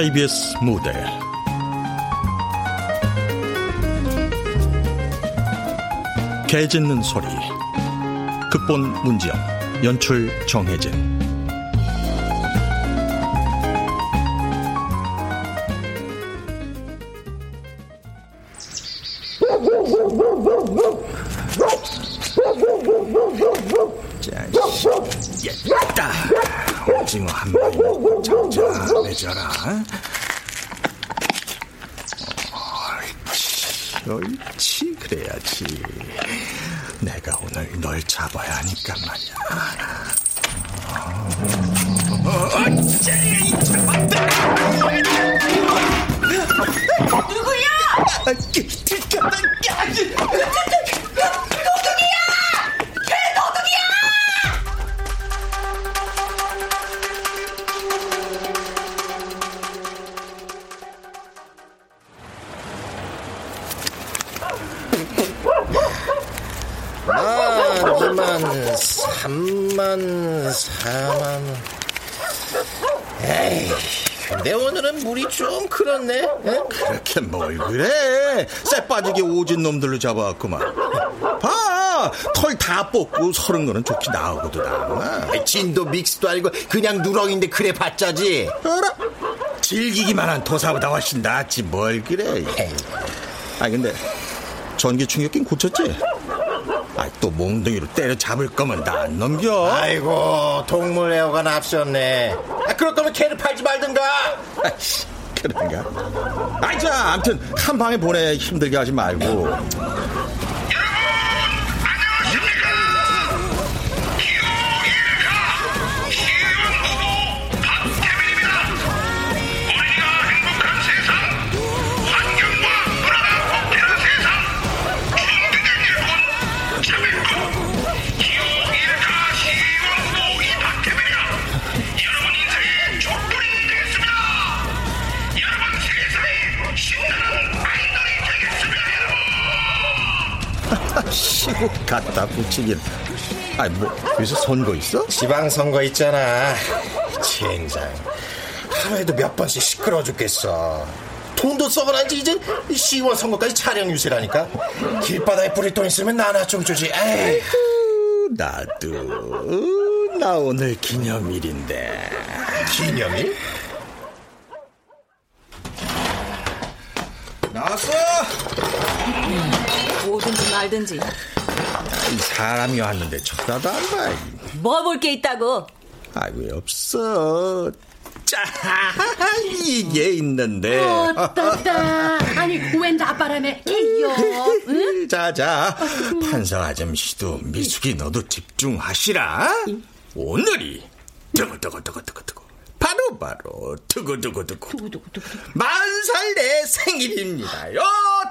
KBS 무대. 개 짖는 소리. 극본 문지영 연출 정혜진 내줘라. 옳지, 옳지, 그래야지. 내가 오늘 널 잡아야 하니까 말이야. 3만, 4만. 에이, 근데 오늘은 물이 좀 그렇네. 에? 그렇게 뭘 그래. 쇠 빠지게 오진 놈들로 잡아왔구만. 봐! 털 다 뽑고 서른 거는 좋게 나오고도 나오나. 진도 믹스도 아니고 그냥 누렁인데 그래 봤자지. 알아? 즐기기만 한 도사보다 훨씬 낫지 뭘 그래. 에이. 아 근데 전기 충격기 고쳤지? 아또 몽둥이로 때려 잡을 거면 나 안 넘겨. 아이고 동물 애호가 납셨네 아, 그럴 거면 개를 팔지 말든가 아이씨, 그런가? 아이 자, 아무튼 한 방에 보내 힘들게 하지 말고. 갖다 붙이긴. 아이 뭐 여기서 선거 있어? 지방선거 있잖아 젠장 하루에도 몇 번씩 시끄러워 죽겠어 돈도 써가는지 이제 시의원 선거까지 차량 유세라니까 길바닥에 뿌릴 돈 있으면 나나 좀 주지 에이. 나도 나 오늘 기념일인데. 기념일? 나왔어? 뭐든지 말든지. 이 사람이 왔는데 쳐다도 안 봐. 뭐 볼 게 있다고? 아이고 없어. 짜 이게 있는데. 어따따 아니 웬 나바람에 개요 응? 자 자 판사 아줌씨도 미숙이 너도 집중하시라. 오늘이 두구두구두구두구두구 바로 바로 두구두구두구 만살 내 생일입니다요.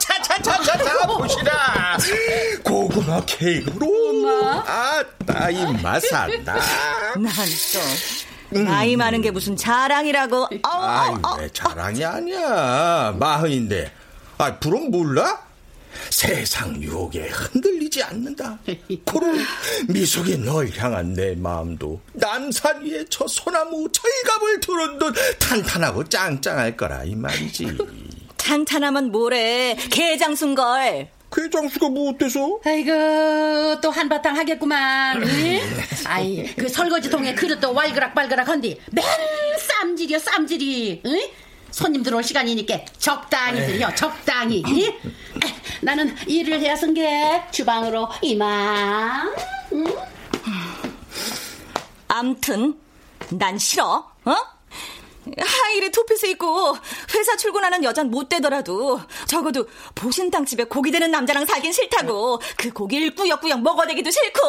차차차차차 보시라. 고구마 케이크로 아따 이 맛살다. 난또 나이 많은 게 무슨 자랑이라고. 아이 아우, 왜 자랑이 아니야 마흔인데 아 불은 몰라? 세상 유혹에 흔들리지 않는다 고로 미숙이 널 향한 내 마음도 남산 위에 저 소나무 철갑을 두른 듯 탄탄하고 짱짱할 거라 이 말이지 탄탄하면 뭐래. 개장순걸. 그 장수가 뭐 어때서? 아이고 또 한바탕 하겠구만 응? 아이 그 설거지통에 그릇도 왈그락발그락 한디 맨 쌈질이야 쌈질이 응? 손님 들어올 시간이니까 적당히 들여 적당히 응? 나는 일을 해야 쓴게 주방으로 이만 응? 암튼 난 싫어. 어? 하이힐에 투피스 입고 회사 출근하는 여잔 못 되더라도 적어도 보신탕 집에 고기 되는 남자랑 살긴 싫다고 그 고기를 꾸역꾸역 먹어대기도 싫고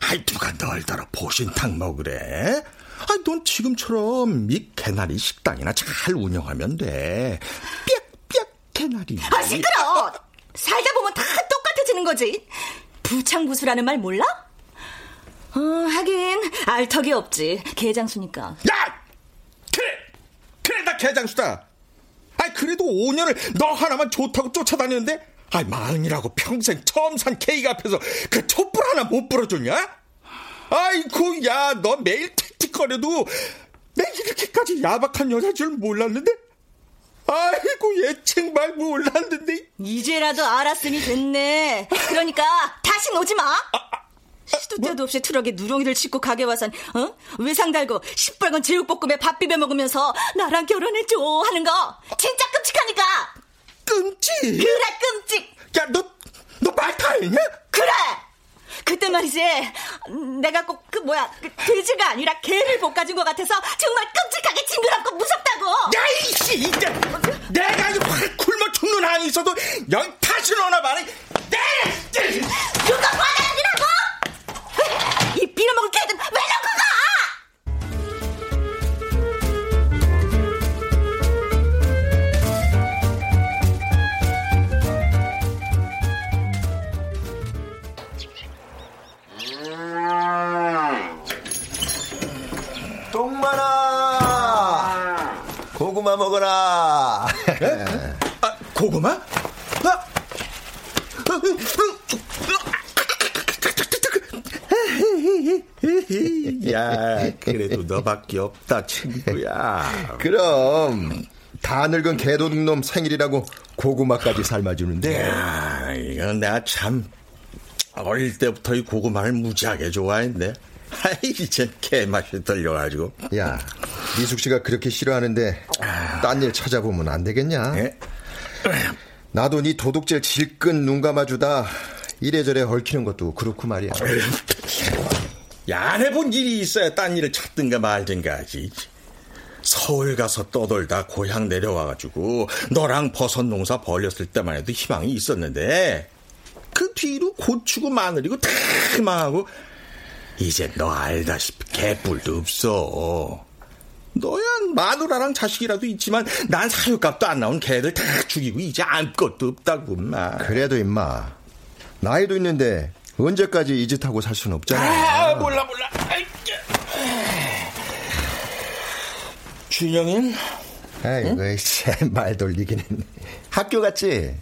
아이, 누가 널더러 보신탕 먹으래? 아, 넌 지금처럼 이 개나리 식당이나 잘 운영하면 돼. 빽빽 개나리. 아, 시끄러! 살다 보면 다 똑같아지는 거지. 부창부수라는 말 몰라? 어, 하긴, 알턱이 없지. 개장수니까. 야! 그래! 그래, 나 개장수다! 아이, 그래도 5년을 너 하나만 좋다고 쫓아다녔는데, 아이, 마흔이라고 평생 처음 산 케이크 앞에서 그 촛불 하나 못 불어줬냐? 아이고, 야, 너 매일 택틱거려도 내 이렇게까지 야박한 여자 줄 몰랐는데? 아이고, 예측 말 몰랐는데. 이제라도 알았으니 됐네. 그러니까, 다시 오지 마! 시도 때도 없이 트럭에 누렁이를 싣고 가게 와선, 어? 외상 달고, 시뻘건 제육볶음에 밥 비벼 먹으면서, 나랑 결혼해줘! 하는 거, 진짜 끔찍하니까! 끔찍? 그래, 끔찍! 야, 너, 너말다 했냐? 그래! 그때 말이지, 내가 꼭 그 뭐야, 그 돼지가 아니라 개를 볶아준 것 같아서 정말 끔찍하게 징그럽고 무섭다고! 야, 이씨, 이제 내가 이확 굶어 죽는 한이 있어도 영 다시 오나 봐라. 네! 누가 과장이라고! 이 빌어먹을 개들 왜 놓고 고구마 먹어라 아, 고구마? 아, 야, 그래도 너밖에 없다, 친구야. 그럼 다 늙은 개도둑놈 생일이라고 고구마까지 삶아주는데 야, 이건 내가 참 어릴 때부터 이 고구마를 무지하게 좋아했는데. 이젠 개맛이 들려가지고. 야 미숙 씨가 그렇게 싫어하는데 딴 일 찾아보면 안 되겠냐 예? 나도 네 도둑질 질끈 눈 감아주다 이래저래 얽히는 것도 그렇고 말이야 야, 안 해본 일이 있어야 딴 일을 찾든가 말든가 하지. 서울 가서 떠돌다 고향 내려와가지고 너랑 버섯 농사 벌렸을 때만 해도 희망이 있었는데 그 뒤로 고추고 마늘이고 다 망하고 이제 너 알다시피 개뿔도 없어. 너야 마누라랑 자식이라도 있지만 난 사육값도 안 나온 개들 다 죽이고 이제 아무것도 없다고 마. 그래도 임마 나이도 있는데 언제까지 이 짓하고 살 수는 없잖아 아 몰라 몰라. 준영인 아이고 말 돌리기는 학교 갔지?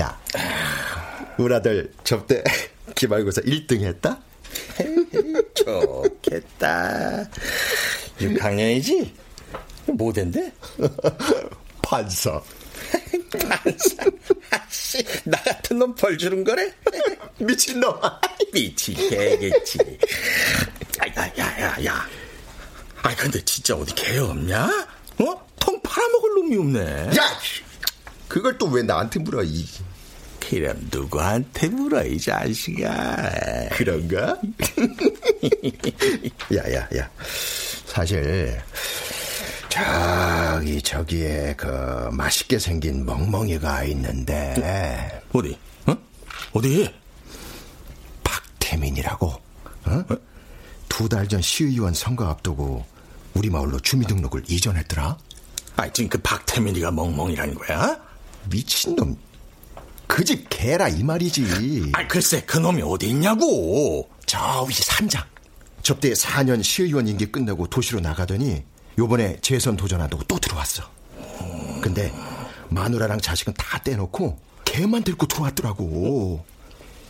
야 우리 아들 접대 기말고사 1등 했다? 좋겠다. 6학년이지? 뭐된데? 판사 판사. 아씨, 나 같은 놈 벌 주는 거래? 미친놈 미친 개겠지. 야, 야, 야, 야. 아, 근데 진짜 어디 개 없냐? 어? 통 팔아먹을 놈이 없네. 야 그걸 또 왜 나한테 물어 이 그럼 누구한테 물어, 이 자식아. 그런가? 야 야 야 사실 저기 저기에 그 맛있게 생긴 멍멍이가 있는데 어디? 어? 어디? 박태민이라고 어? 두달 전 시의원 선거 앞두고 우리 마을로 주민등록을 이전했더라 아, 지금 그 박태민이가 멍멍이라는 거야? 미친놈 그 집 개라 이 말이지 아, 글쎄, 그 놈이 어디 있냐고. 저 위 산장 접대 4년 시의원 임기 끝내고 도시로 나가더니 요번에 재선 도전한다고 또 들어왔어 근데 마누라랑 자식은 다 떼놓고 개만 데리고 들어왔더라고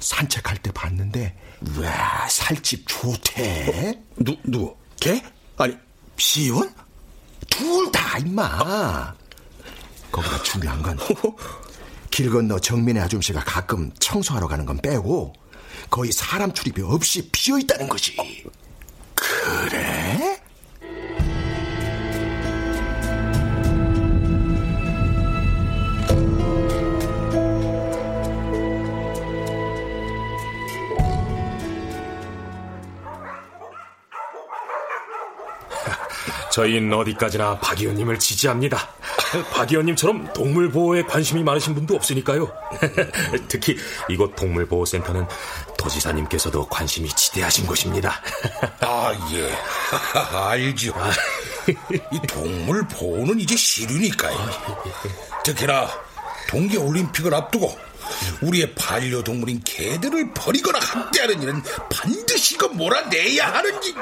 산책할 때 봤는데 와 살집 좋대 누, 누구? 걔? 아니, 시의원? 둘 다 임마 거기다 중요한 건 길 건너 정민의 아줌씨가 가끔 청소하러 가는 건 빼고 거의 사람 출입이 없이 비어 있다는 것이 그래? 저희는 어디까지나 박 의원님을 지지합니다. 박 의원님처럼 동물 보호에 관심이 많으신 분도 없으니까요. 특히 이곳 동물보호센터는 도지사님께서도 관심이 지대하신 곳입니다. 아, 예. 알죠. 이 동물 보호는 이제 시류니까요. 특히나 동계올림픽을 앞두고 우리의 반려동물인 개들을 버리거나 학대하는 일은 반드시 이거 몰아내야 하는 일.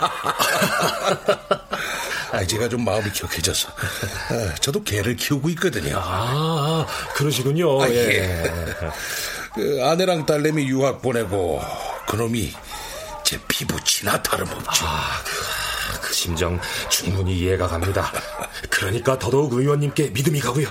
아, 제가 좀 마음이 격해져서. 아, 저도 개를 키우고 있거든요. 아, 그러시군요. 아, 예. 그 아내랑 딸내미 유학 보내고 그놈이 제 피부치나 다름없죠. 아, 그, 그 심정 충분히 이해가 갑니다. 그러니까 더더욱 의원님께 믿음이 가고요.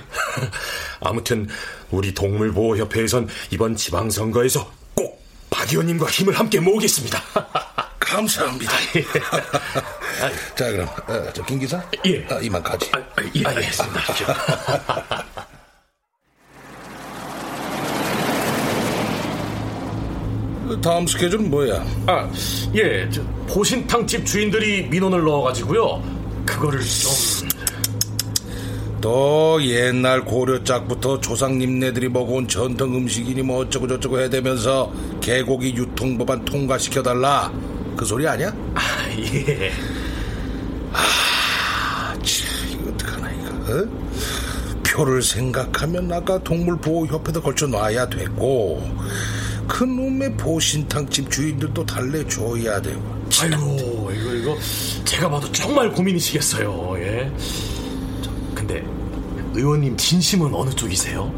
아무튼 우리 동물보호협회에선 이번 지방선거에서 꼭 박 의원님과 힘을 함께 모으겠습니다. 감사합니다. 자, 그럼 어, 저김 기사? 예. 아, 이만 가지. 아, 예, 알겠습니다. 다음 스케줄은 뭐야? 아, 예, 저, 보신탕 집 주인들이 민원을 넣어가지고요. 그거를 좀. 또 옛날 고려짝부터 조상님네들이 먹어온 전통 음식이니 뭐 어쩌고 저쩌고 해대면서 개고기 유통법안 통과시켜달라 그 소리 아니야? 아, 예. 아, 참 이거 어떡하나 이거 어? 표를 생각하면 아까 동물보호협회도 걸쳐 놔야 됐고 그 놈의 보신탕집 주인들도 달래줘야 되고 아유, 이거, 이거, 제가 봐도 정말 고민이시겠어요, 예. 저, 근데, 의원님 진심은 어느 쪽이세요?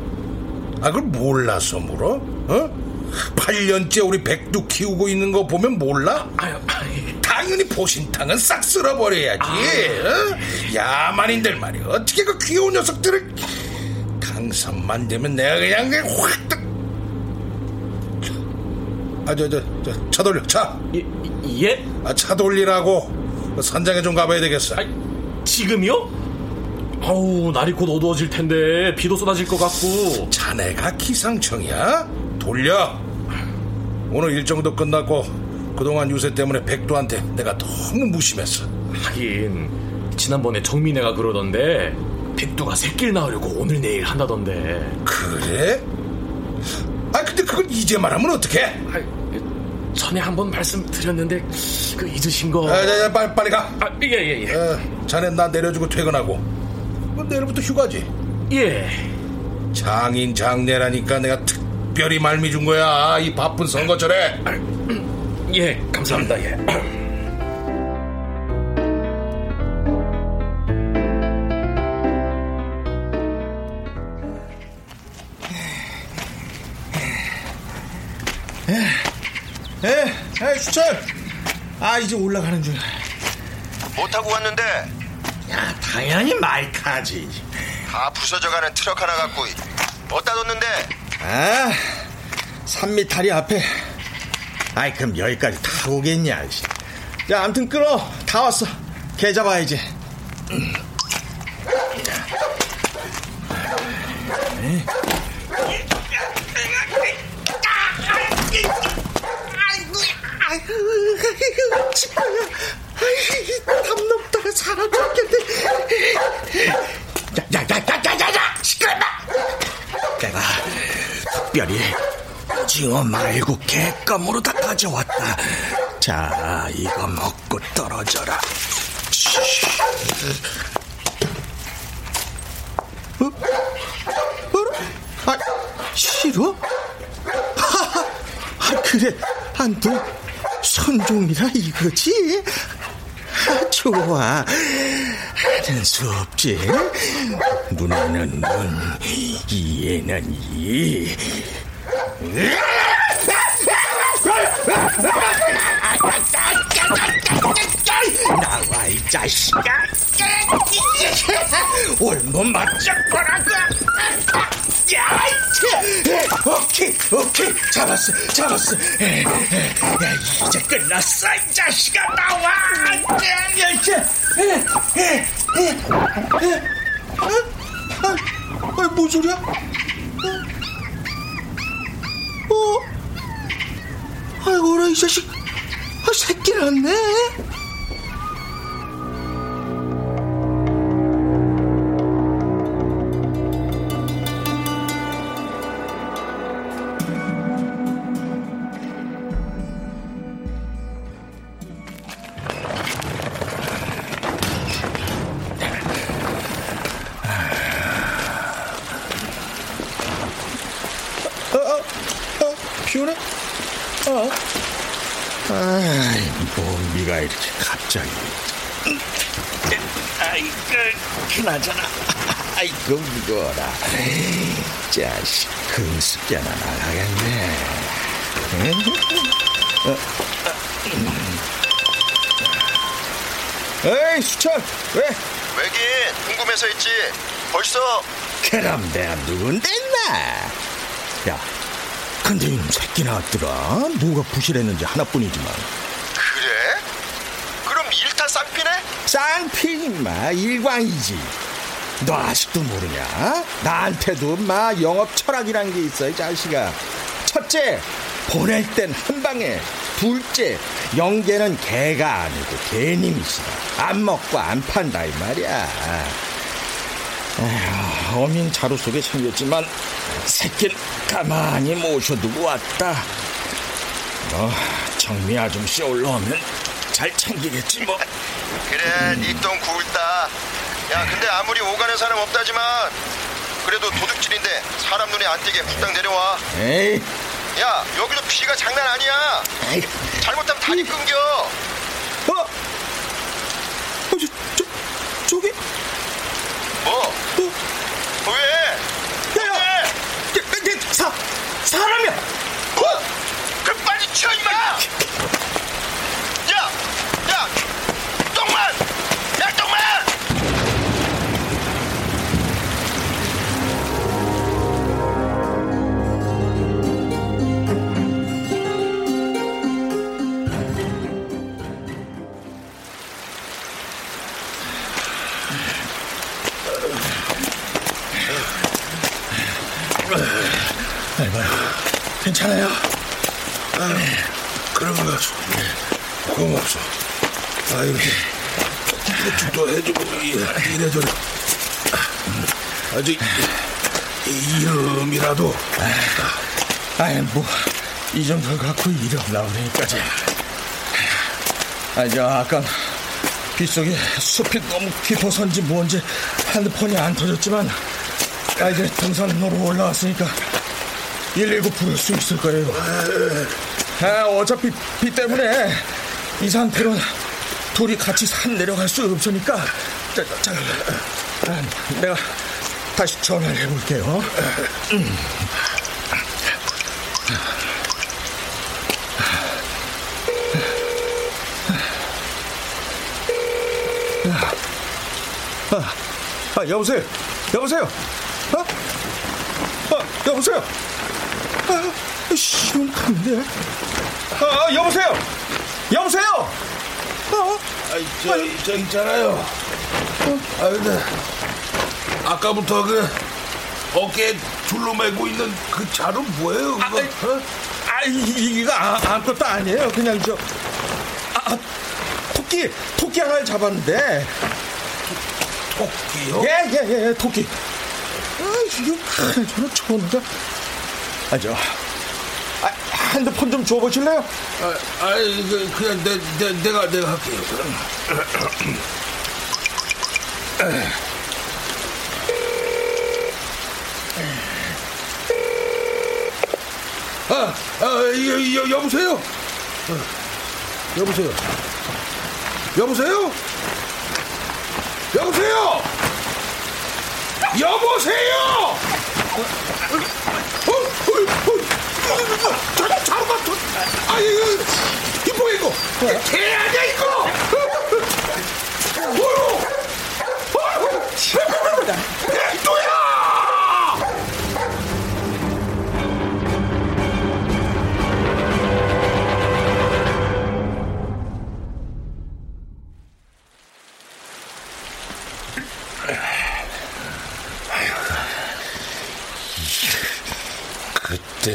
아, 그걸 몰라서 물어? 어? 8년째 우리 백두 키우고 있는 거 보면 몰라? 아유, 아유. 당연히 보신탕은 싹 쓸어버려야지. 어? 야만인들 말이야. 어떻게 그 귀여운 녀석들을 당선만 되면 내가 그냥 그냥 확 딱. 아, 저, 저, 저, 차 돌려, 차. 예, 예? 아, 차 돌리라고. 그 산장에 좀 가봐야 되겠어. 아, 지금이요? 아우, 날이 곧 어두워질 텐데, 비도 쏟아질 것 같고. 자네가 기상청이야? 돌려. 오늘 일정도 끝났고, 그동안 유세 때문에 백두한테 내가 너무 무심했어. 하긴, 지난번에 정민애가 그러던데, 백두가 새끼를 낳으려고 오늘 내일 한다던데. 그래? 아, 근데 그걸 이제 말하면 어떡해? 아, 전에 한번 말씀드렸는데, 그 잊으신 거. 아, 자, 자, 빨리, 빨리 가. 아, 예, 예, 예. 어, 자네 나 내려주고 퇴근하고. 뭐 내일부터 휴가지. 예. 장인 장례라니까 내가 특 별히 말미 준 거야. 이 바쁜 선거철에. 예, 감사합니다, 예. 에, 에, 수철. 아, 이제 올라가는 중. 뭐 타고 왔는데 야, 당연히 마이카지. 다 부서져가는 트럭 하나 갖고 어디다 뒀는데 아, 산미타리 앞에. 아이, 그럼 여기까지 다 오겠냐. 씨. 야, 암튼 끌어. 다 왔어. 개 잡아야지. 아이고, 치과야. 담 넘다가 사람 죽겠네. 야, 야, 야, 야, 야, 야, 야, 시끄럽다. 특별히 징어 말고 개껌으로 다 가져왔다. 자, 이거 먹고 떨어져라. 어? 어? 아, 싫어? 하하, 아, 그래, 안 돼. 선종이라 이거지? 아, 좋아. 하는 수 없지. 눈에는 눈, 이에는 이. 나와, 이 자식아. 올몸 맞잡거라고. 야, 오케이, 오케이. 잡았어, 잡았어. 야, 이제 끝났어, 이 자식아. 나와. 아, 뭔 소리야? 어? 아이고, 라, 이 자식. 아, 새끼 낳네. 무거워라. 자식, 금습자나 나가겠네. 에이, 수철, 왜? 왜긴 궁금해서 있지. 벌써 그럼 내가 누군데, 나? 야, 근데 이놈 새끼 나왔더라. 뭐가 부실했는지 하나뿐이지만. 그래? 그럼 일타 쌍피네? 쌍피, 마 일광이지. 너 아직도 모르냐? 나한테도 마 영업 철학이란 게 있어, 이 자식아. 첫째, 보낼 땐 한 방에. 둘째, 영계는 개가 아니고 개님이시다. 안 먹고 안 판다, 이 말이야. 에휴, 어민 자루 속에 생겼지만 새끼는 가만히 모셔두고 왔다. 뭐 정미 아줌씨 올라오면 잘 챙기겠지 뭐. 그래, 니똥 굵다. 야, 근데 아무리 오가는 사람 없다지만 그래도 도둑질인데 사람 눈에 안 띄게 후딱 내려와. 에이, 야, 여기도 피가 장난 아니야. 에이, 잘못하면 다리 끊겨. 어, 어, 저, 저, 저기, 뭐? 어, 왜? 야, 야, 야, 야, 사, 사람이야. 뭐? 그 빨리 치워 임마! 야! 야! 괜찮아요? 그런 거 고맙소. 아 이렇게 부축도 해주고 이- 이래저래 아직 이름이라도 아이, 뭐, 이 정도 갖고 이름 나오니까지. 아, 저, 아까 빗속에 숲이 너무 깊어서인지 뭔지 핸드폰이 안 터졌지만, 아, 이제 등산로로 올라왔으니까 119 부를 수 있을 거예요. 아, 어차피 비 때문에 이 상태로 둘이 같이 산 내려갈 수 없으니까, 자, 자, 아, 내가 다시 전화를 해볼게요. 아, 아, 여보세요? 여보세요? 어? 아, 여보세요? 아, 시원한데? 아, 여보세요? 여보세요? 어? 아이 저, 저 있잖아요. 아 근데 아까부터 그 어깨에 줄로 매고 있는 그 자루 뭐예요? 그거? 어? 아, 이- 이거 아, 아무것도 아니에요. 그냥 저, 아, 토끼, 토끼 하나를 잡았는데. 토 끼요? 예, 예, 예, 토끼. 아, 그래, 저는 좋은데. 아, 저, 아, 핸드폰 좀 줘보실래요? 아, 아이 그 그냥 내, 내 내가 내가 할게요. 아, 아, 여, 여, 여보세요? 어, 여보세요? 여보세요? 여보세요? 여보세요? 어, 어, 어, 어, 자, 자루가 더, 아, 이거, 이거 뭐야, 이거? 개 아니야, 이거? 어휴! 어휴!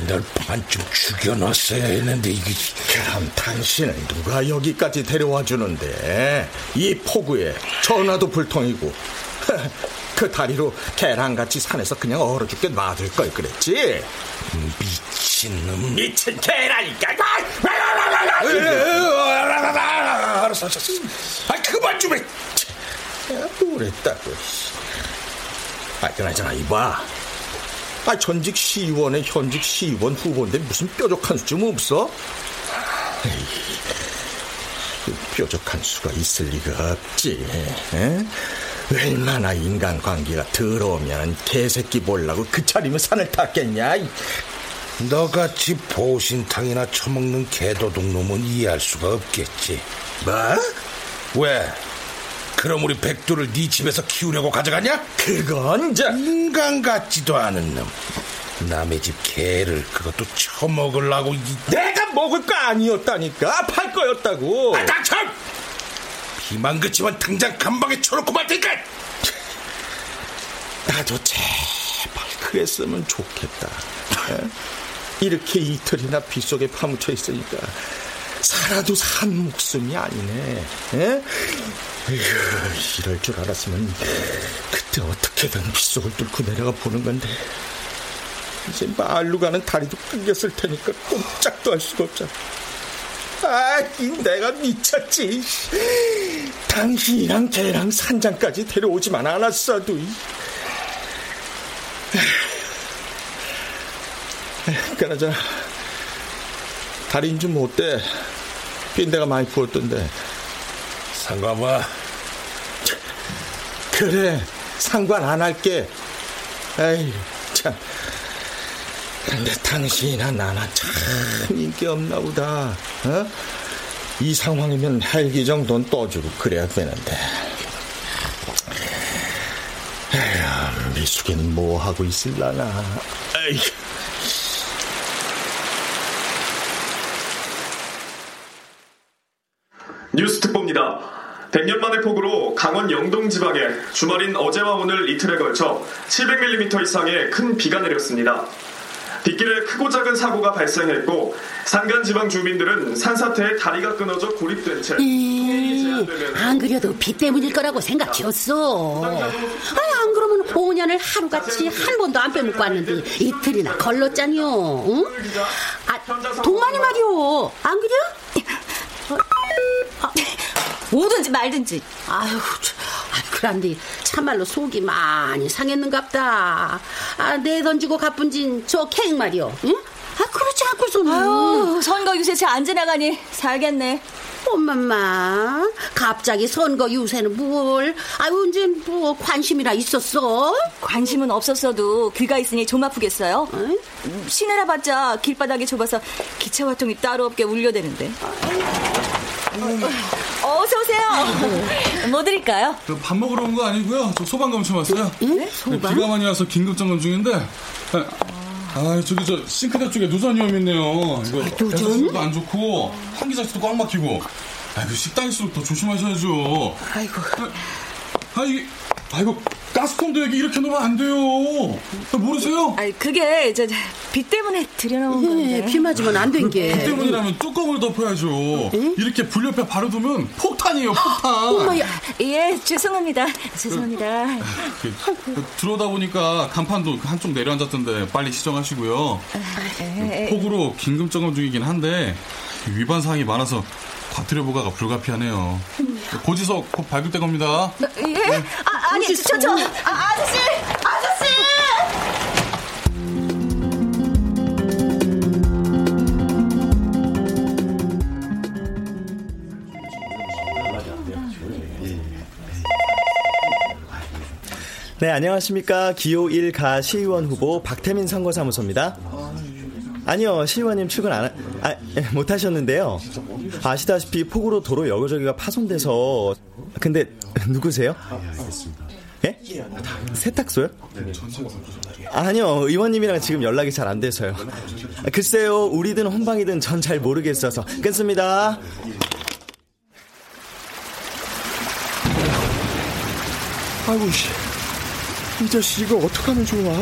널 반쯤 죽여놨어야 했는데 이게 그럼 당신은 누가 여기까지 데려와 주는데? 이 폭우에 전화도 불통이고. 그 다리로 개랑같이 산에서 그냥 얼어 죽게 놔둘 걸 그랬지? 미친놈. 미친 개라니까! 알았어 아 그만 좀 해. 그랬다고 아 그나저나 이봐 아 전직 시의원의 현직 시의원 후보인데 무슨 뾰족한 수좀 없어? 뾰족한 수가 있을 리가 없지. 에? 얼마나 인간관계가 더러우면 개새끼 보려고 그 차리면 산을 탔겠냐? 너같이 보신탕이나 처먹는 개도둑 놈은 이해할 수가 없겠지. 뭐? 왜? 그럼 우리 백두를 네 집에서 키우려고 가져갔냐? 그건 저 인간 같지도 않은 놈. 남의 집 개를 그것도 처먹으려고 이... 내가 먹을 거 아니었다니까 팔 거였다고. 아, 닥쳐! 비만 그치면 당장 감방에 쳐놓고 말 테니까! 나도 제발 그랬으면 좋겠다. 에? 이렇게 이틀이나 빗속에 파묻혀 있으니까 살아도 산 목숨이 아니네. 에? 에휴, 이럴 줄 알았으면 그때 어떻게든 빗속을 뚫고 내려가 보는 건데 이제 말로 가는 다리도 끊겼을 테니까 꼼짝도 할 수가 없잖아. 아, 이 내가 미쳤지. 당신이랑 걔랑 산장까지 데려오지만 않았어도. 그나저나 다리는 좀 어때? 빈대가 많이 부었던데. 상관봐. 그래, 상관 안 할게. 에이, 참. 근데 당신이나 나나 참 인기 없나 보다. 어? 이 상황이면 헬기 정도는 떠주고 그래야 되는데. 에휴, 미숙이는 뭐 하고 있을라나. 에이. 뉴스 특보입니다. 100년 만의 폭우로 강원 영동 지방에 주말인 어제와 오늘 이틀에 걸쳐 700mm 이상의 큰 비가 내렸습니다. 빗길에 크고 작은 사고가 발생했고 산간 지방 주민들은 산사태에 다리가 끊어져 고립된 채 안 그래도 비 때문일 거라고 생각했어. 아니, 안 그러면 5년을 하루같이 한 번도 안 빼먹고 왔는데 이틀이나 걸렀잖요. 응? 아, 동만이 말이오. 안 그래? 오든지 말든지. 아유, 아, 그란데 참말로 속이 많이 상했는갑다. 아, 내 던지고 갚은진 저 케이크 말이오. 응? 아, 그렇지 않고서는. 아유, 선거 유세차 안 지나가니 살겠네. 엄마마, 갑자기 선거 유세는 뭘? 아유, 언제 뭐 관심이나 있었어? 관심은 없었어도 귀가 있으니 좀 아프겠어요? 음, 시내라 봤자 길바닥이 좁아서 기차 화통이 따로 없게 울려대는데. 어, 어서 오세요. 뭐 드릴까요? 그밥 먹으러 온 거 아니고요. 저 소방 검침 왔어요. 네? 비가 많이 와서 긴급 점검 중인데. 아, 아, 저기 저 싱크대 쪽에 누전 위험 있네요. 이거 배수도 안 좋고 환기장치도 꽉 막히고. 아, 그 식당일수록 더 조심하셔야죠. 아이고. 아, 이게 아이고 가스통도 여기 이렇게 놓으면 안 돼요. 아, 모르세요? 아니, 그게 저, 비 때문에 들여놓은 건데. 예, 비 맞으면 안 된 게. 그 때문이라면 뚜껑을 덮어야죠. 이렇게 불 옆에 바로 두면 폭탄이에요, 폭탄. 엄마야. 예, 죄송합니다. 죄송합니다. 그, 그, 들어오다 보니까 간판도 그 한쪽 내려앉았던데 빨리 시정하시고요. 에, 폭우로 긴급 점검 중이긴 한데 위반 사항이 많아서 과태료 부과가 불가피하네요. 고지서 곧 발급될 겁니다. 예? 아, 아니, 저, 저, 아, 아저씨! 아저씨! 네, 안녕하십니까. 기호 1가 시의원 후보 박태민 선거사무소입니다. 아니요, 시의원님 출근 안, 하, 아, 못 하셨는데요. 아시다시피 폭우로 도로 여기저기가 파손돼서. 근데, 누구세요? 예? 세탁소요? 아니요, 의원님이랑 지금 연락이 잘 안 돼서요. 글쎄요, 우리든 혼방이든 전 잘 모르겠어서. 끊습니다. 아이고, 씨. 이 자식 이거 어떡하면 좋아.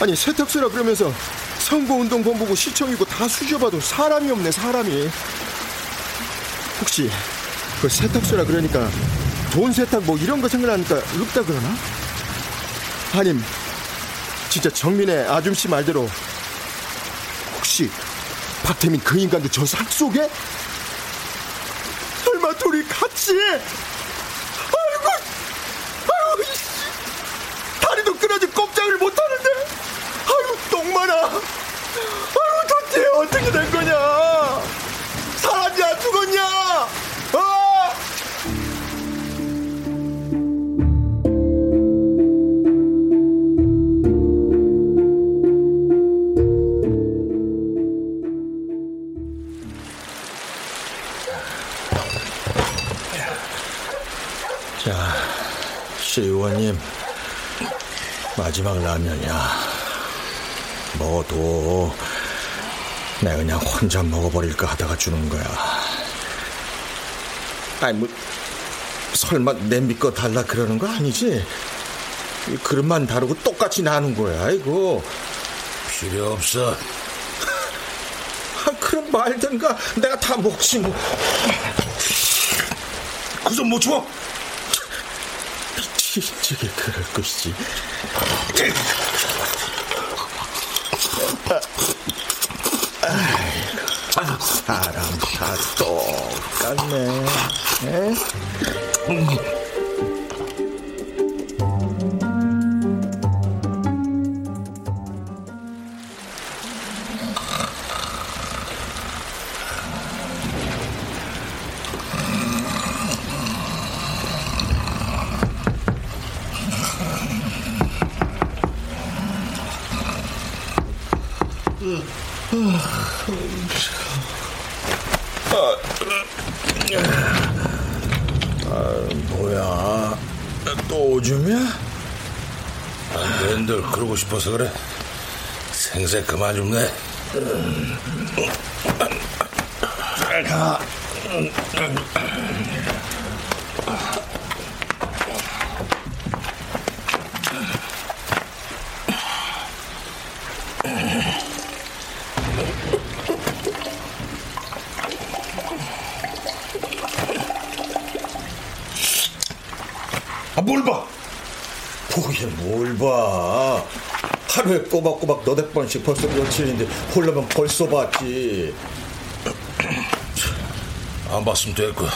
아니, 세탁소라 그러면서 선거운동 본부고 시청이고 다 수셔봐도 사람이 없네, 사람이. 혹시 그 세탁소라 그러니까 돈 세탁 뭐 이런 거 생각나니까 없다 그러나? 아님, 진짜 정민의 아줌씨 말대로 혹시 박태민 그 인간도 저 삭 속에? 설마 둘이 같이? 어떻게 된 거냐? 사람이 안 죽었냐? 아! 자, 시의원님 마지막 라면이야. 먹어도 내가 그냥 혼자 먹어버릴까 하다가 주는 거야. 아니, 뭐, 설마 냄비 거 달라 그러는 거 아니지? 그릇만 다르고 똑같이 나눈 거야, 이거. 필요 없어. 아, 그럼 말든가. 내가 다 먹지, 뭐. 그좀 못 줘? 미치게 그럴 것이지. 사람 다 똑같네. 에? 아, 뭐야? 또 오줌이야? 안 된들 그러고 싶어서 그래. 생새 그만 좀 내. 잘 가. 아, 뭘 봐? 보긴 뭘 봐. 하루에 꼬박꼬박 너댓 번씩 벌써 며칠인데 홀라면 벌써 봤지. 안 봤으면 됐고.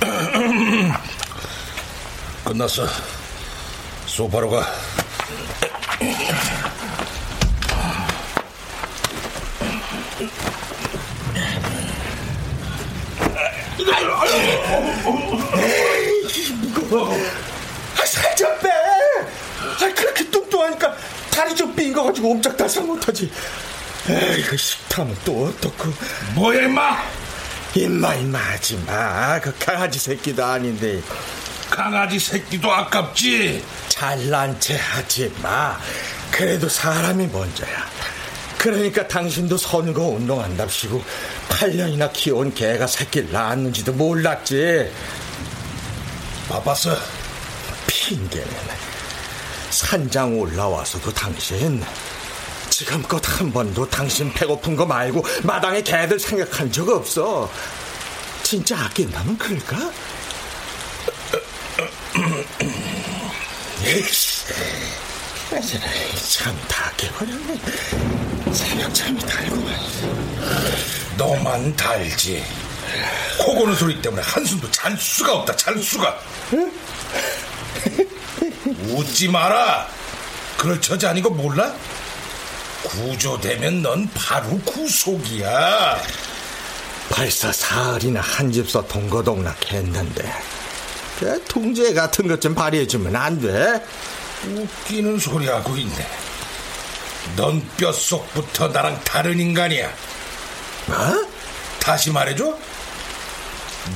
끝났어. 소파로 가. 아, 살짝 빼! 아, 그렇게 뚱뚱하니까 다리 좀 삔 거 가지고 옴짝 달싹 못하지. 에이, 그 식탐은 또 어떻고. 뭐야, 임마! 임마, 임마 하지 마. 그 강아지 새끼도 아닌데. 강아지 새끼도 아깝지? 잘난 체 하지 마. 그래도 사람이 먼저야. 그러니까 당신도 선거 운동한답시고 8년이나 키워온 개가 새끼를 낳았는지도 몰랐지. 바빴어. 핑계는 산장 올라와서도 당신 지금껏 한 번도 당신 배고픈 거 말고 마당에 개들 생각한 적 없어. 진짜 아낀다면 그럴까? 참다 깨버렸네. 새벽 잠이 달고만. 너만 달지. 코 고는 소리 때문에 한숨도 잘 수가 없다, 잘 수가. 웃지 마라. 그럴 처지 아닌 거 몰라? 구조되면 넌 바로 구속이야. 벌써 사흘이나 한 집서 동거동락 했는데 그 통제 같은 것 좀 발휘해주면 안 돼? 웃기는 소리 하고 있네. 넌 뼛속부터 나랑 다른 인간이야. 뭐? 다시 말해줘.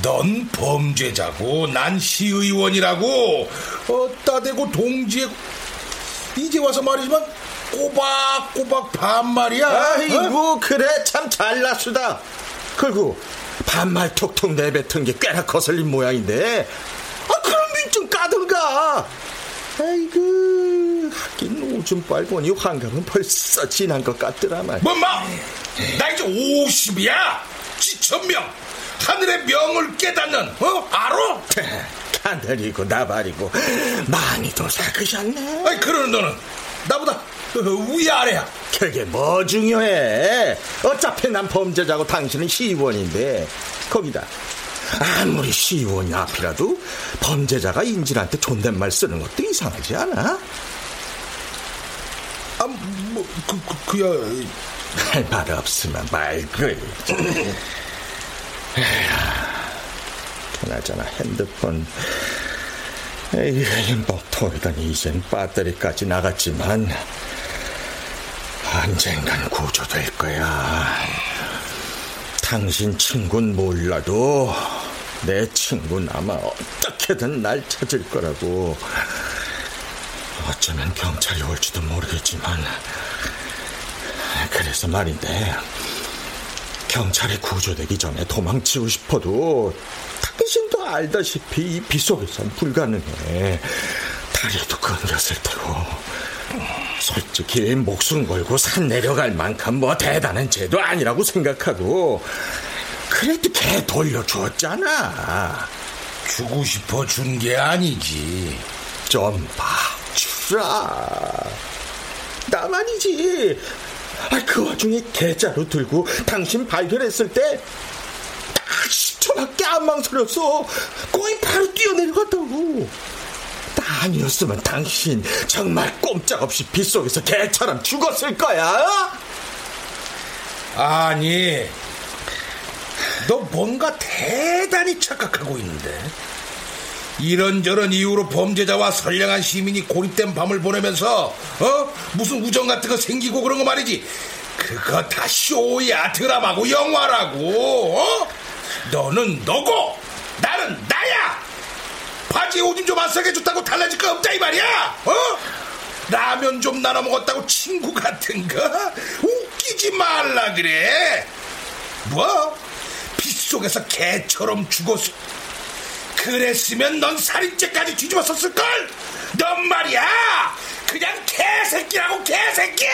넌 범죄자고 난 시의원이라고 어따 대고 동지에 이제 와서 말이지만 꼬박꼬박 반말이야. 아이고 어? 그래 참 잘났수다. 그리고 반말 톡톡 내뱉은 게 꽤나 거슬린 모양인데 아 그럼 민증 까든가. 아이고 하긴 오줌 빨 보니 환경은 벌써 지난 것 같더라만. 뭐마? 나 이제 50이야. 지천명. 하늘의 명을 깨닫는 어 알아? 하늘이고 나발이고 많이도 사크셨네. 아니 그러는 너는 나보다 위아래야. 그게 뭐 중요해? 어차피 난 범죄자고 당신은 시의원인데 거기다 아무리 시의원이 앞이라도 범죄자가 인질한테 존댓말 쓰는 것도 이상하지 않아? 아, 뭐, 그, 그, 그야. 할 말 없으면 말걸. 그나저나 핸드폰. 에이, 먹통이더니 이젠 배터리까지 나갔지만, 언젠간 구조될 거야. 당신 친구는 몰라도, 내 친구는 아마 어떻게든 날 찾을 거라고. 어쩌면 경찰이 올지도 모르겠지만. 그래서 말인데, 경찰에 구조되기 전에 도망치고 싶어도 당신도 알다시피 이 빗속에선 불가능해. 다리도 끊겼을 테고. 솔직히 목숨 걸고 산 내려갈 만큼 뭐 대단한 죄도 아니라고 생각하고 그래도 걔 돌려주었잖아. 주고 싶어 준 게 아니지. 좀 봐주라. 나만이지. 아, 그 와중에 계좌로 들고 당신 발견했을 때 딱 10초밖에 안 망설였어. 거의 바로 뛰어내려갔다고. 나 아니었으면 당신 정말 꼼짝없이 빗속에서 개처럼 죽었을 거야. 아니, 너 뭔가 대단히 착각하고 있는데. 이런저런 이유로 범죄자와 선량한 시민이 고립된 밤을 보내면서 어? 무슨 우정 같은 거 생기고 그런 거 말이지. 그거 다 쇼야 드라마고 영화라고 어? 너는 너고 나는 나야! 바지에 오줌 좀 안 싸게 줬다고 달라질 거 없다 이 말이야! 어? 라면 좀 나눠 먹었다고 친구 같은 거? 웃기지 말라 그래! 뭐? 빗속에서 개처럼 죽었어 그랬으면 넌 살인죄까지 뒤집었었을걸? 넌 말이야! 그냥 개새끼라고 개새끼!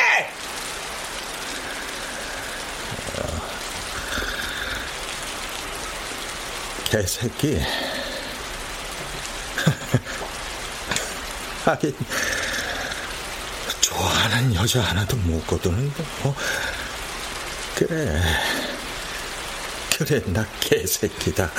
개새끼. 하긴, 좋아하는 여자 하나도 못 거두는데, 뭐. 그래. 그래, 나 개새끼다.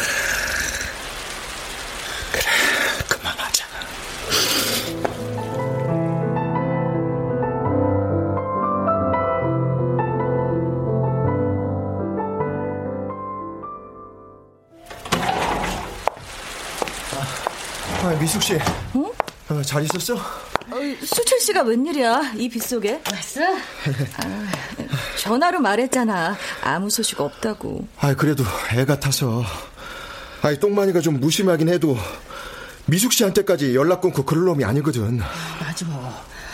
미숙 씨. 응? 어, 잘 있었어? 어, 수철 씨가 웬일이야 이 빗속에? 왔어? 아, 전화로 말했잖아. 아무 소식 없다고. 아, 그래도 애 같아서. 아이, 똥마니가 좀 무심하긴 해도 미숙 씨한테까지 연락 끊고 그럴 놈이 아니거든. 맞아.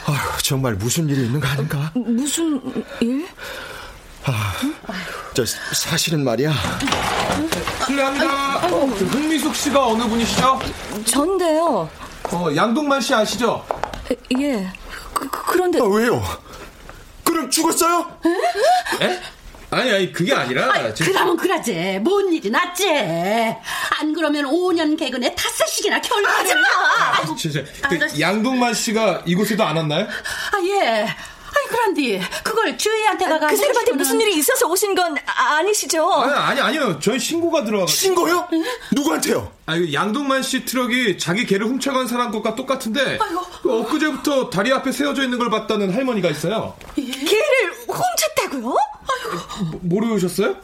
아휴, 정말 무슨 일이 있는 거 아닌가? 무슨 일? 아, 저 사실은 말이야. 실례합니다. 어, 그 흥미숙 씨가 어느 분이시죠? 전데요. 어, 양동만 씨 아시죠? 예. 그, 런데 아, 왜요? 그럼 죽었어요? 에? 아니, 아니, 그게 아니라. 아이, 그러면 그러지. 뭔 일이 났지. 안 그러면 5년 개근에 다섯씩이나 결과를. 아, 진짜. 그 양동만 씨가 이곳에도 안 왔나요? 아, 예. 그런디, 그걸 주희한테 가가. 그 사람한테 무슨 일이 있어서 오신 건 아니시죠? 아니, 아니, 아니요. 저희 신고가 들어와가지고. 신고요? 누구한테요? 아니, 양동만 씨 트럭이 자기 개를 훔쳐간 사람 것과 똑같은데. 그 엊그제부터 다리 앞에 세워져 있는 걸 봤다는 할머니가 있어요. 개를 훔쳤다고요? 모- 모르셨어요?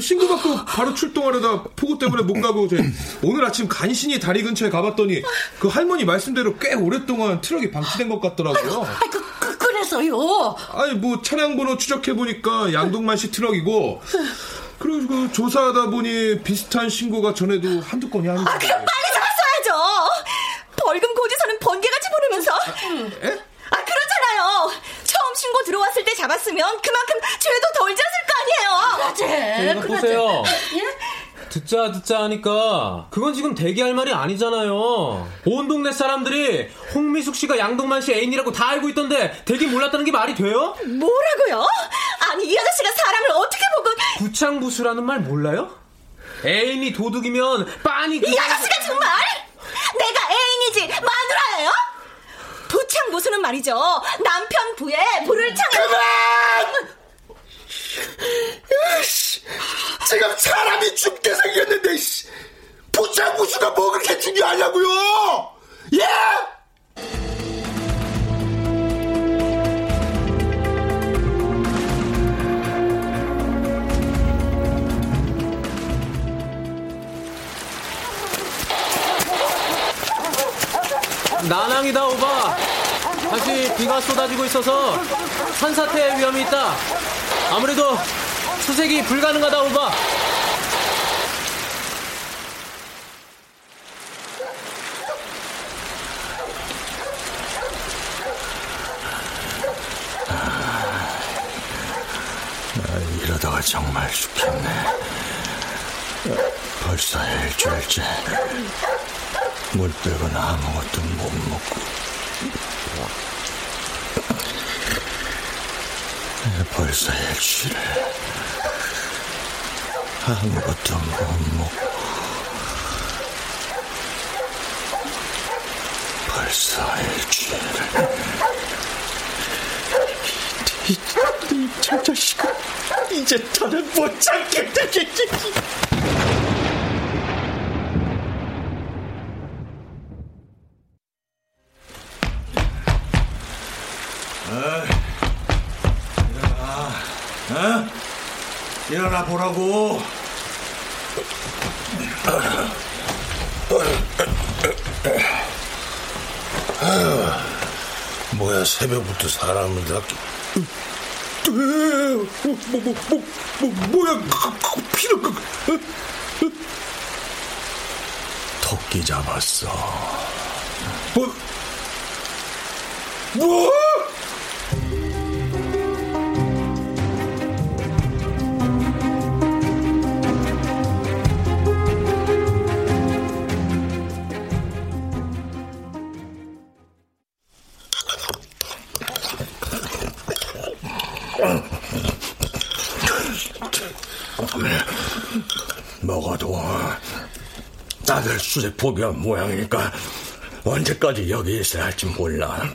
신고받고 바로 출동하려다 폭우 때문에 못 가고 저 오늘 아침 간신히 다리 근처에 가봤더니 그 할머니 말씀대로 꽤 오랫동안 트럭이 방치된 것 같더라고요. 아이, 그, 그, 그래서요. 아니 뭐 차량 번호 추적해 보니까 양동만 씨 트럭이고 그리고 그 조사하다 보니 비슷한 신고가 전에도 한두 건이 아니고. 아, 그럼 빨리 잡았어야죠. 벌금 고지서는 번개가 집어내면서. 아, 그렇잖아요. 처음 신고 들어왔을 때 잡았으면 그만큼 죄도 덜 졌을 거 아니에요. 그러지. 이거 보세요. 예? 듣자 듣자 하니까 그건 지금 대기할 말이 아니잖아요. 온 동네 사람들이 홍미숙 씨가 양동만 씨 애인이라고 다 알고 있던데 대기 몰랐다는 게 말이 돼요? 뭐라고요? 아니, 이 아저씨가 사람을 어떻게 보고. 부창부수라는 말 몰라요? 애인이 도둑이면 빤히 이 아저씨가 정말! 내가 애인이지 마누라예요? 부창 무수는 말이죠. 남편 부에 불을 창해. 그만! 씨, 지금 사람이 죽게 생겼는데, 씨. 부창무수가 뭐 그렇게 중요하냐고요? 예? 난항이다 오바. 다시 비가 쏟아지고 있어서 산사태 위험이 있다. 아무래도 수색이 불가능하다고 봐. 아, 이러다가 정말 죽겠네. 벌써 일주일째 물 빼고는 아무것도 못 먹고. 벌써 일주일 아무것도 못 먹고 벌써 일주일 이, 이, 저 자식아 이제 더는 못 참겠다 보라고. 뭐야 새벽부터 사람을 다 뭐, 뭐, 뭐, 뭐, 뭐, 뭐야 그, 그, 피는 그, 토끼 잡았어. 뭐, 뭐? 수제 포기한 모양이니까 언제까지 여기 있어야 할지 몰라.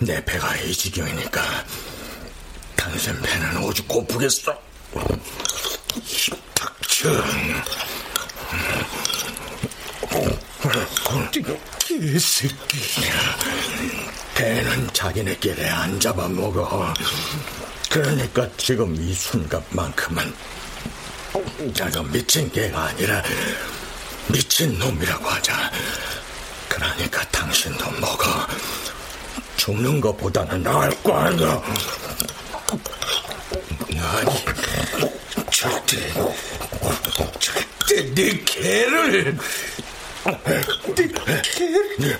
내 배가 이 지경이니까 당신 배는 오죽 고프겠어. 닥쳐. 개새끼. 배는 자기네끼리 안 잡아먹어. 그러니까 지금 이 순간만큼은 내가 미친 개가 아니라 미친 놈이라고 하자. 그러니까 당신도 먹어. 죽는 것보다는 나을 거 아니야. 아니, 절대, 절대 네 개를, 네 개를.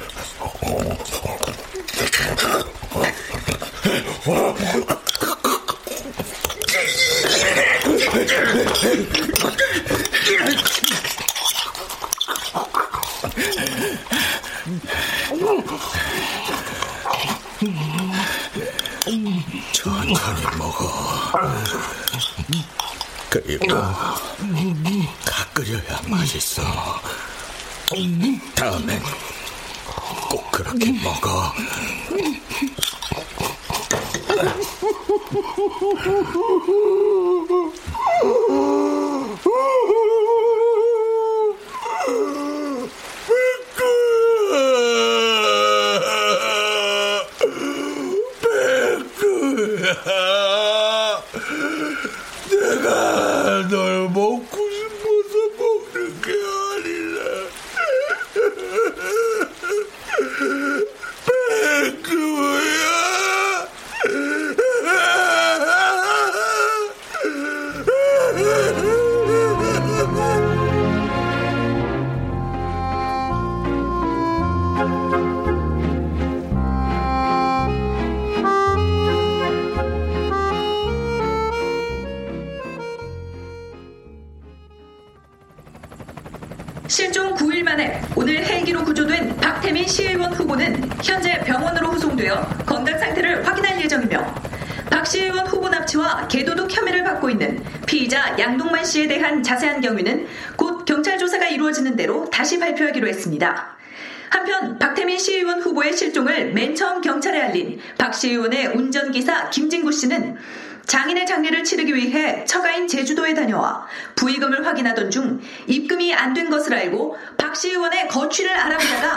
천천히 먹어. 그리고 다 끓여야 맛있어. 다음엔 꼭 그렇게 먹어. 시의원 후보는 현재 병원으로 후송되어 건강 상태를 확인할 예정이며 박 시의원 후보 납치와 개도둑 혐의를 받고 있는 피의자 양동만 씨에 대한 자세한 경위는 곧 경찰 조사가 이루어지는 대로 다시 발표하기로 했습니다. 한편 박태민 시의원 후보의 실종을 맨 처음 경찰에 알린 박 시의원의 운전기사 김진구 씨는 장인의 장례를 치르기 위해 처가인 제주도에 다녀와 부의금을 확인하던 중 입금이 안 된 것을 알고 박 시의원의 거취를 알아보다가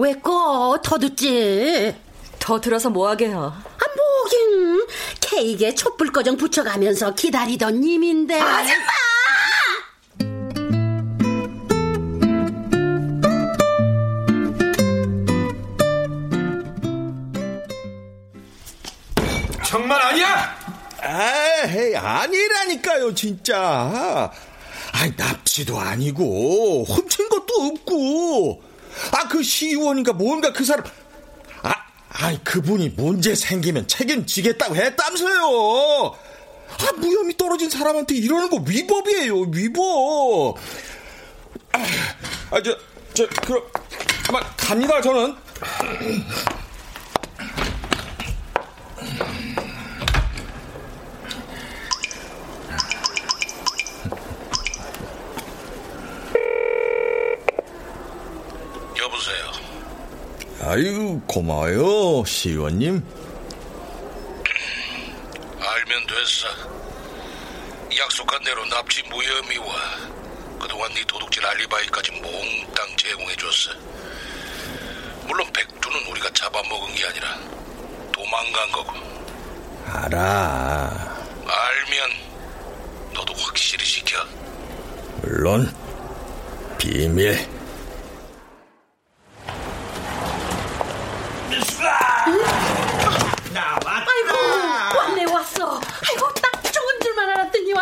왜 꺼? 더 듣지. 더 들어서 뭐하게요? 아 뭐긴 케이크에 촛불 꺼정 붙여가면서 기다리던 님인데. 아줌마! 정말 아니야? 에이, 아니라니까요, 진짜. 아니, 납치도 아니고, 훔친 것도 없고. 아, 그 시의원인가 뭔가 그 사람. 아, 아니, 그분이 문제 생기면 책임지겠다고 했다면서요. 아, 무염이 떨어진 사람한테 이러는 거 위법이에요, 위법. 아, 아, 저, 저, 그럼, 아마 갑니다, 저는. 아유, 고마워요, 시의원님. 알면 됐어. 약속한 대로 납치 무혐의와 그동안 네 도둑질 알리바이까지 몽땅 제공해줬어. 물론 백두는 우리가 잡아먹은 게 아니라 도망간 거고. 알아. 알면 너도 확실히 지켜. 물론, 비밀. 아이고 왔네 왔어. 아이고 딱 좋은 줄만 알았더니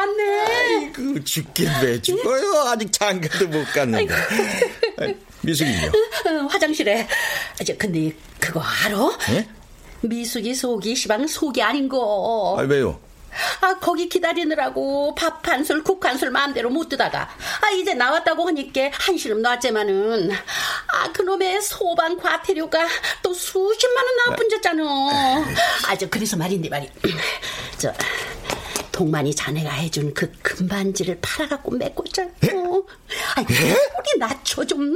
죽겠네, 죽어요. 아직 장가도 못 갔는데. 미숙이요? 어, 화장실에. 아, 저 근데 그거 알아? 예? 미숙이 속이 시방 속이 아닌 거. 아, 왜요? 아 거기 기다리느라고 밥 한 술, 국 한 술 마음대로 못 뜨다가 아 이제 나왔다고 하니까 한시름 놨지만은 아 그놈의 소방 과태료가 또 수십만 원 나쁜졌잖아. 아저 그래서 말인데 말이 저 동만이 자네가 해준 그 금반지를 팔아갖고 메꿨잖아. 아 우리 낮춰 좀.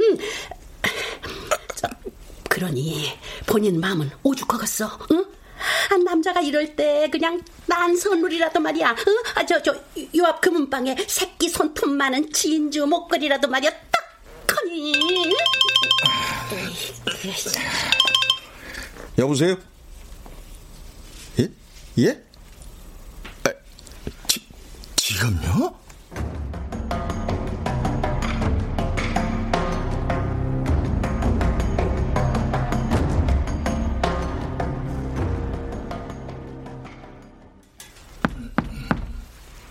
저, 그러니 본인 마음은 오죽하겠어, 응? 아, 남자가 이럴 때 그냥 난 선물이라도 말이야. 응? 아, 저, 저, 요 앞 금은방에 새끼 손톱 많은 진주 목걸이라도 말이야. 딱 하니. 여보세요? 예? 예? 아, 지, 지금요?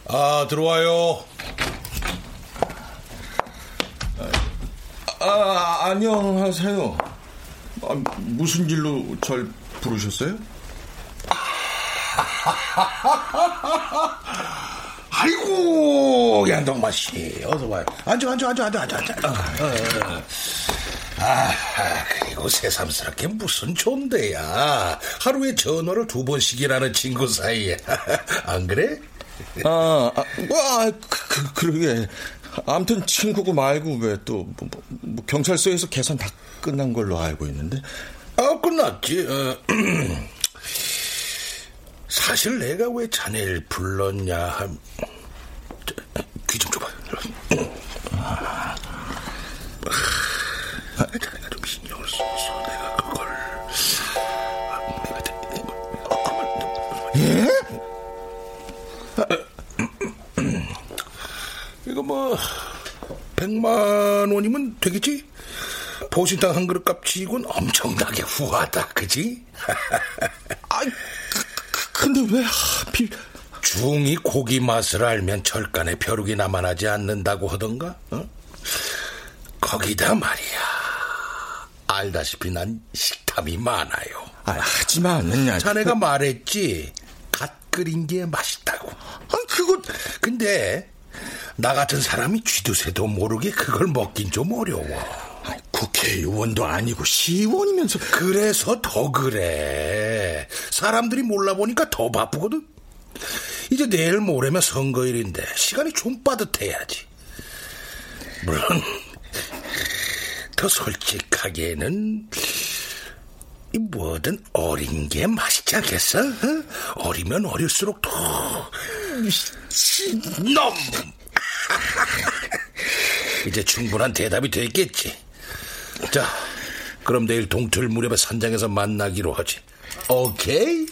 아, 들어와요. 아, 안녕하세요. 아, 무슨 일로 절 부르셨어요? 아이고, 양동마 씨, 어서 와요. 앉아, 앉아, 앉아, 앉아, 앉아. 앉아. 아, 그리고 새삼스럽게 무슨 존대야. 하루에 전화를 두 번씩이라는 친구 사이에. 안 그래? 아, 아, 와, 그, 그, 그 러게. 아무튼 친구고 말고 왜 또, 뭐, 뭐, 뭐 경찰서에서 계산 다 끝난 걸로 알고 있는데. 아, 끝났지. 어, 사실 내가 왜 자네를 불렀냐 함. 귀 좀 줘봐. 아, 자네가 좀 신경을 써서 내가 그걸. 예? 이거 뭐, 백만 원이면 되겠지? 보신탕 한 그릇 값치곤 엄청나게 후하다, 그지? 아, 근데 왜 하필. 중이 고기 맛을 알면 절간에 벼룩이 남아나지 않는다고 하던가? 어? 거기다 말이야. 알다시피 난 식탐이 많아요. 아, 하지만. 자네가 말했지. 갓 끓인 게 맛있다고. 아, 그거. 근데, 나 같은 사람이 쥐도 새도 모르게 그걸 먹긴 좀 어려워. 국회의원도 아니고 시의원이면서. 그래서 더 그래. 사람들이 몰라보니까 더 바쁘거든. 이제 내일 모레면 선거일인데 시간이 좀 빠듯해야지. 물론 더 솔직하게는 이 뭐든 어린 게 맛있지 않겠어? 어? 어리면 어릴수록 더 미친놈. 이제 충분한 대답이 됐겠지. 자, 그럼 내일 동틀 무렵에 산장에서 만나기로 하지. 오케이?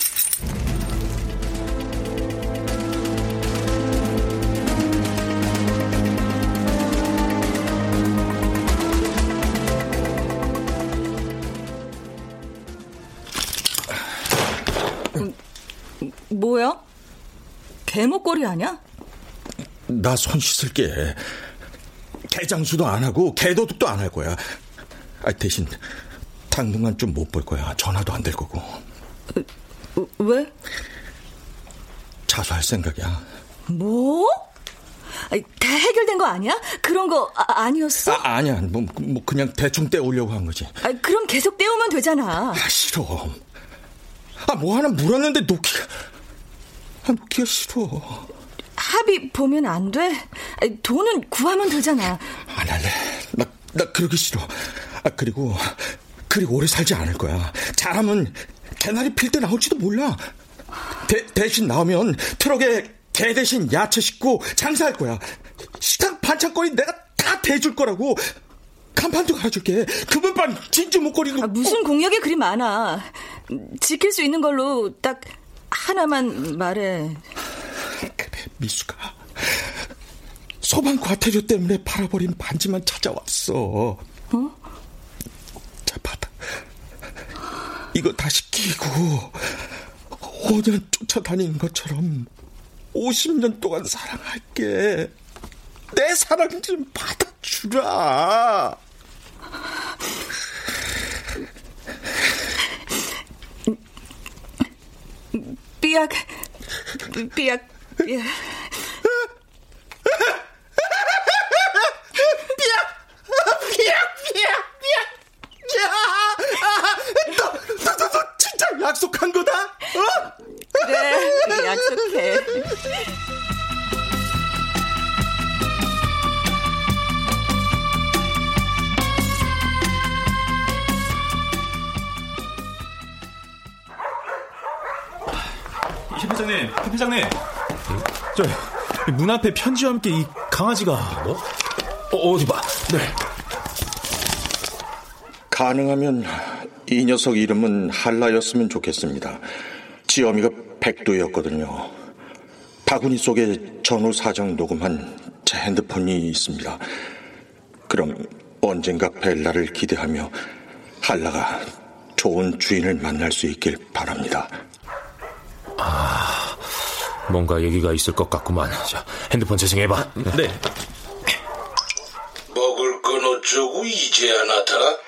뭐야? 개목걸이 아니야? 나 손 씻을게. 개장수도 안 하고 개도둑도 안 할 거야. 아, 대신 당분간 좀 못 볼 거야. 전화도 안 될 거고. 왜? 사수할 생각이야. 뭐? 아니, 다 해결된 거 아니야? 그런 거 아, 니었어 아, 아니야. 뭐, 뭐 그냥 대충 떼우려고 한 거지. 아, 그럼 계속 떼우면 되잖아. 아, 싫어. 아, 뭐 하나 물었는데 놓기가. 아, 놓기가 싫어. 합의 보면 안 돼? 아니, 돈은 구하면 되잖아. 안 할래. 나, 나 그러기 싫어. 아, 그리고, 그리고 오래 살지 않을 거야. 잘하면 개나리 필 때 나올지도 몰라. 대, 대신 나오면 트럭에 개 대신 야채 싣고 장사할 거야. 식당 반찬거리 내가 다 대줄 거라고. 간판도 갈아줄게. 금은반 진주 목걸이도. 아, 무슨 공약이 그리 많아. 지킬 수 있는 걸로 딱 하나만 말해. 그래, 미수가. 소방 과태료 때문에 팔아버린 반지만 찾아왔어. 어? 자, 받아. 이거 다시 끼고 5년 쫓아다니는 것처럼 50년 동안 사랑할게. 내 사랑 좀 받아주라. 삐약, 삐약, 삐약. 너, 너, 너 진짜 약속한 거다? 어? 그래, 약속해. 현 회장님, 현 회장님. 저문 앞에 편지와 함께 이 강아지가 뭐? 어, 어디 봐. 네. 가능하면 이 녀석 이름은 한라였으면 좋겠습니다. 지어미가 백도였거든요. 바구니 속에 전후 사정 녹음한 제 핸드폰이 있습니다. 그럼 언젠가 벨라를 기대하며 한라가 좋은 주인을 만날 수 있길 바랍니다. 아, 뭔가 얘기가 있을 것 같구만. 자, 핸드폰 재생해봐. 네. 먹을 건 어쩌고 이제야 나타나?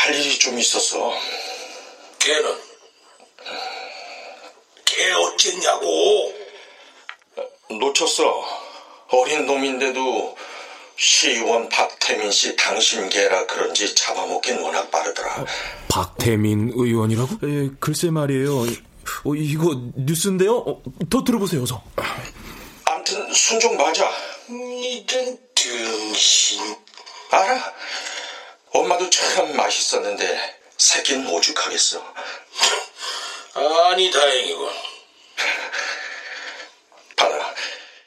할 일이 좀 있었어. 걔는? 걔 어쨌냐고? 놓쳤어. 어린 놈인데도 시의원 박태민 씨 당신 개라 그런지 잡아먹긴 워낙 빠르더라. 박태민 의원이라고? 에, 글쎄 말이에요. 어, 이거 뉴스인데요? 어, 더 들어보세요, 어서. 암튼 순종 맞아. 이런 등신. 알아. 엄마도 참 맛있었는데 새끼는 오죽하겠어. 아니 다행이군. 받아.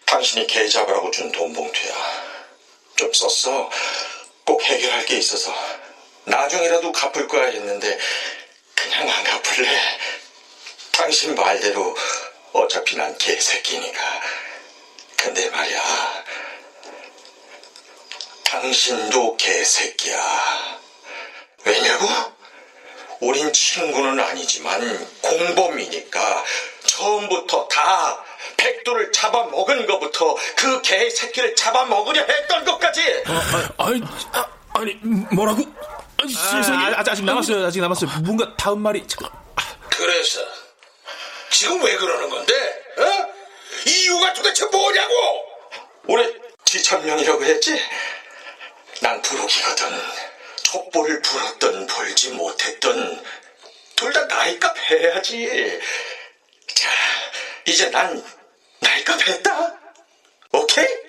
당신이 개 잡으라고 준 돈 봉투야. 좀 썼어. 꼭 해결할 게 있어서. 나중이라도 갚을 거야 했는데 그냥 안 갚을래. 당신 말대로 어차피 난 개새끼니까. 근데 말이야. 당신도 개새끼야. 왜냐고? 우린 친구는 아니지만 공범이니까 처음부터 다 백도를 잡아먹은 것부터 그 개새끼를 잡아먹으려 했던 것까지 아, 니 아니, 뭐라고? 아니, 세상에. 아, 아직 남았어요, 아직 남았어요. 뭔가 다음 말이. 그래서 지금 왜 그러는 건데? 어? 이유가 도대체 뭐냐고? 우리 지천명이라고 했지? 난 부르기거든 촛불을 불었던 벌지 못했던 둘다 나이값 해야지 자 이제 난 나이값 했다 오케이?